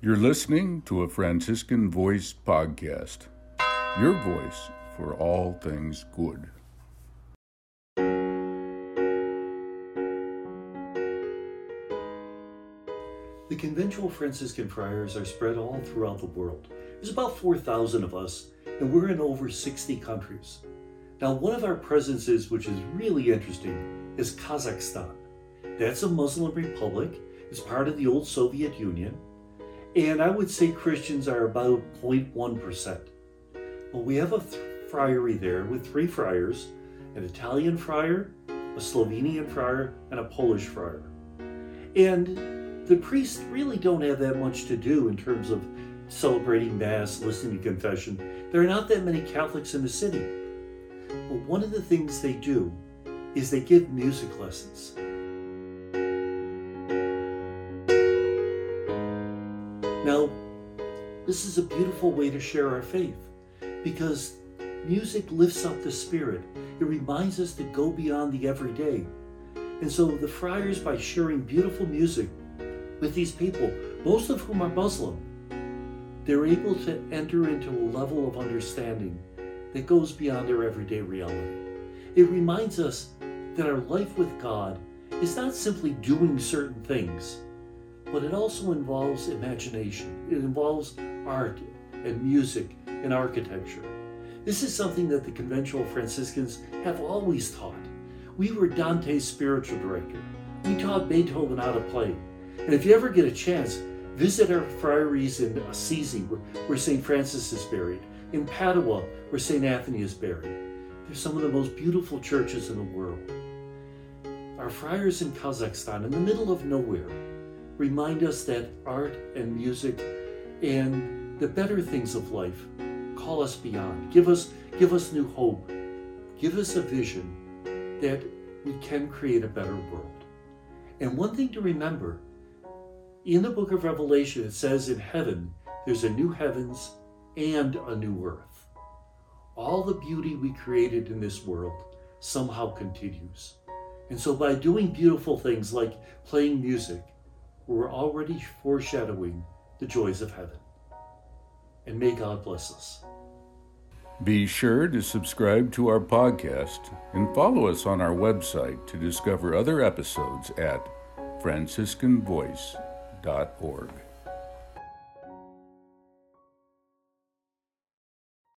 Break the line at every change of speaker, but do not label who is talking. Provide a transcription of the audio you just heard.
You're listening to a Franciscan Voice podcast, your voice for all things good.
The conventual Franciscan friars are spread all throughout the world. There's about 4,000 of us, and we're in over 60 countries. Now, one of our presences, which is really interesting, is Kazakhstan. That's a Muslim republic, it's part of the old Soviet Union, and I would say Christians are about 0.1%. Well, we have a th- friary there with three friars an Italian friar, a Slovenian friar, and a Polish friar. And the priests really don't have that much to do in terms of celebrating Mass, listening to confession. There are not that many Catholics in the city. But one of the things they do is they give music lessons. Now, this is a beautiful way to share our faith because music lifts up the spirit. It reminds us to go beyond the everyday. And so the friars, by sharing beautiful music with these people, most of whom are Muslim, they're able to enter into a level of understanding that goes beyond our everyday reality. It reminds us that our life with God is not simply doing certain things, but it also involves imagination. It involves art and music and architecture. This is something that the conventual Franciscans have always taught. We were Dante's spiritual director. We taught Beethoven how to play. And if you ever get a chance, visit our friaries in Assisi, where, where St. Francis is buried, in Padua, where St. Anthony is buried. They're some of the most beautiful churches in the world. Our friars in Kazakhstan, in the middle of nowhere, remind us that art and music and the better things of life call us beyond. Give us, give us new hope. Give us a vision that we can create a better world. And one thing to remember in the book of Revelation, it says in heaven, there's a new heavens and a new earth. All the beauty we created in this world somehow continues. And so, by doing beautiful things like playing music, we're already foreshadowing the joys of heaven. And may God bless us.
Be sure to subscribe to our podcast and follow us on our website to discover other episodes at franciscanvoice.org.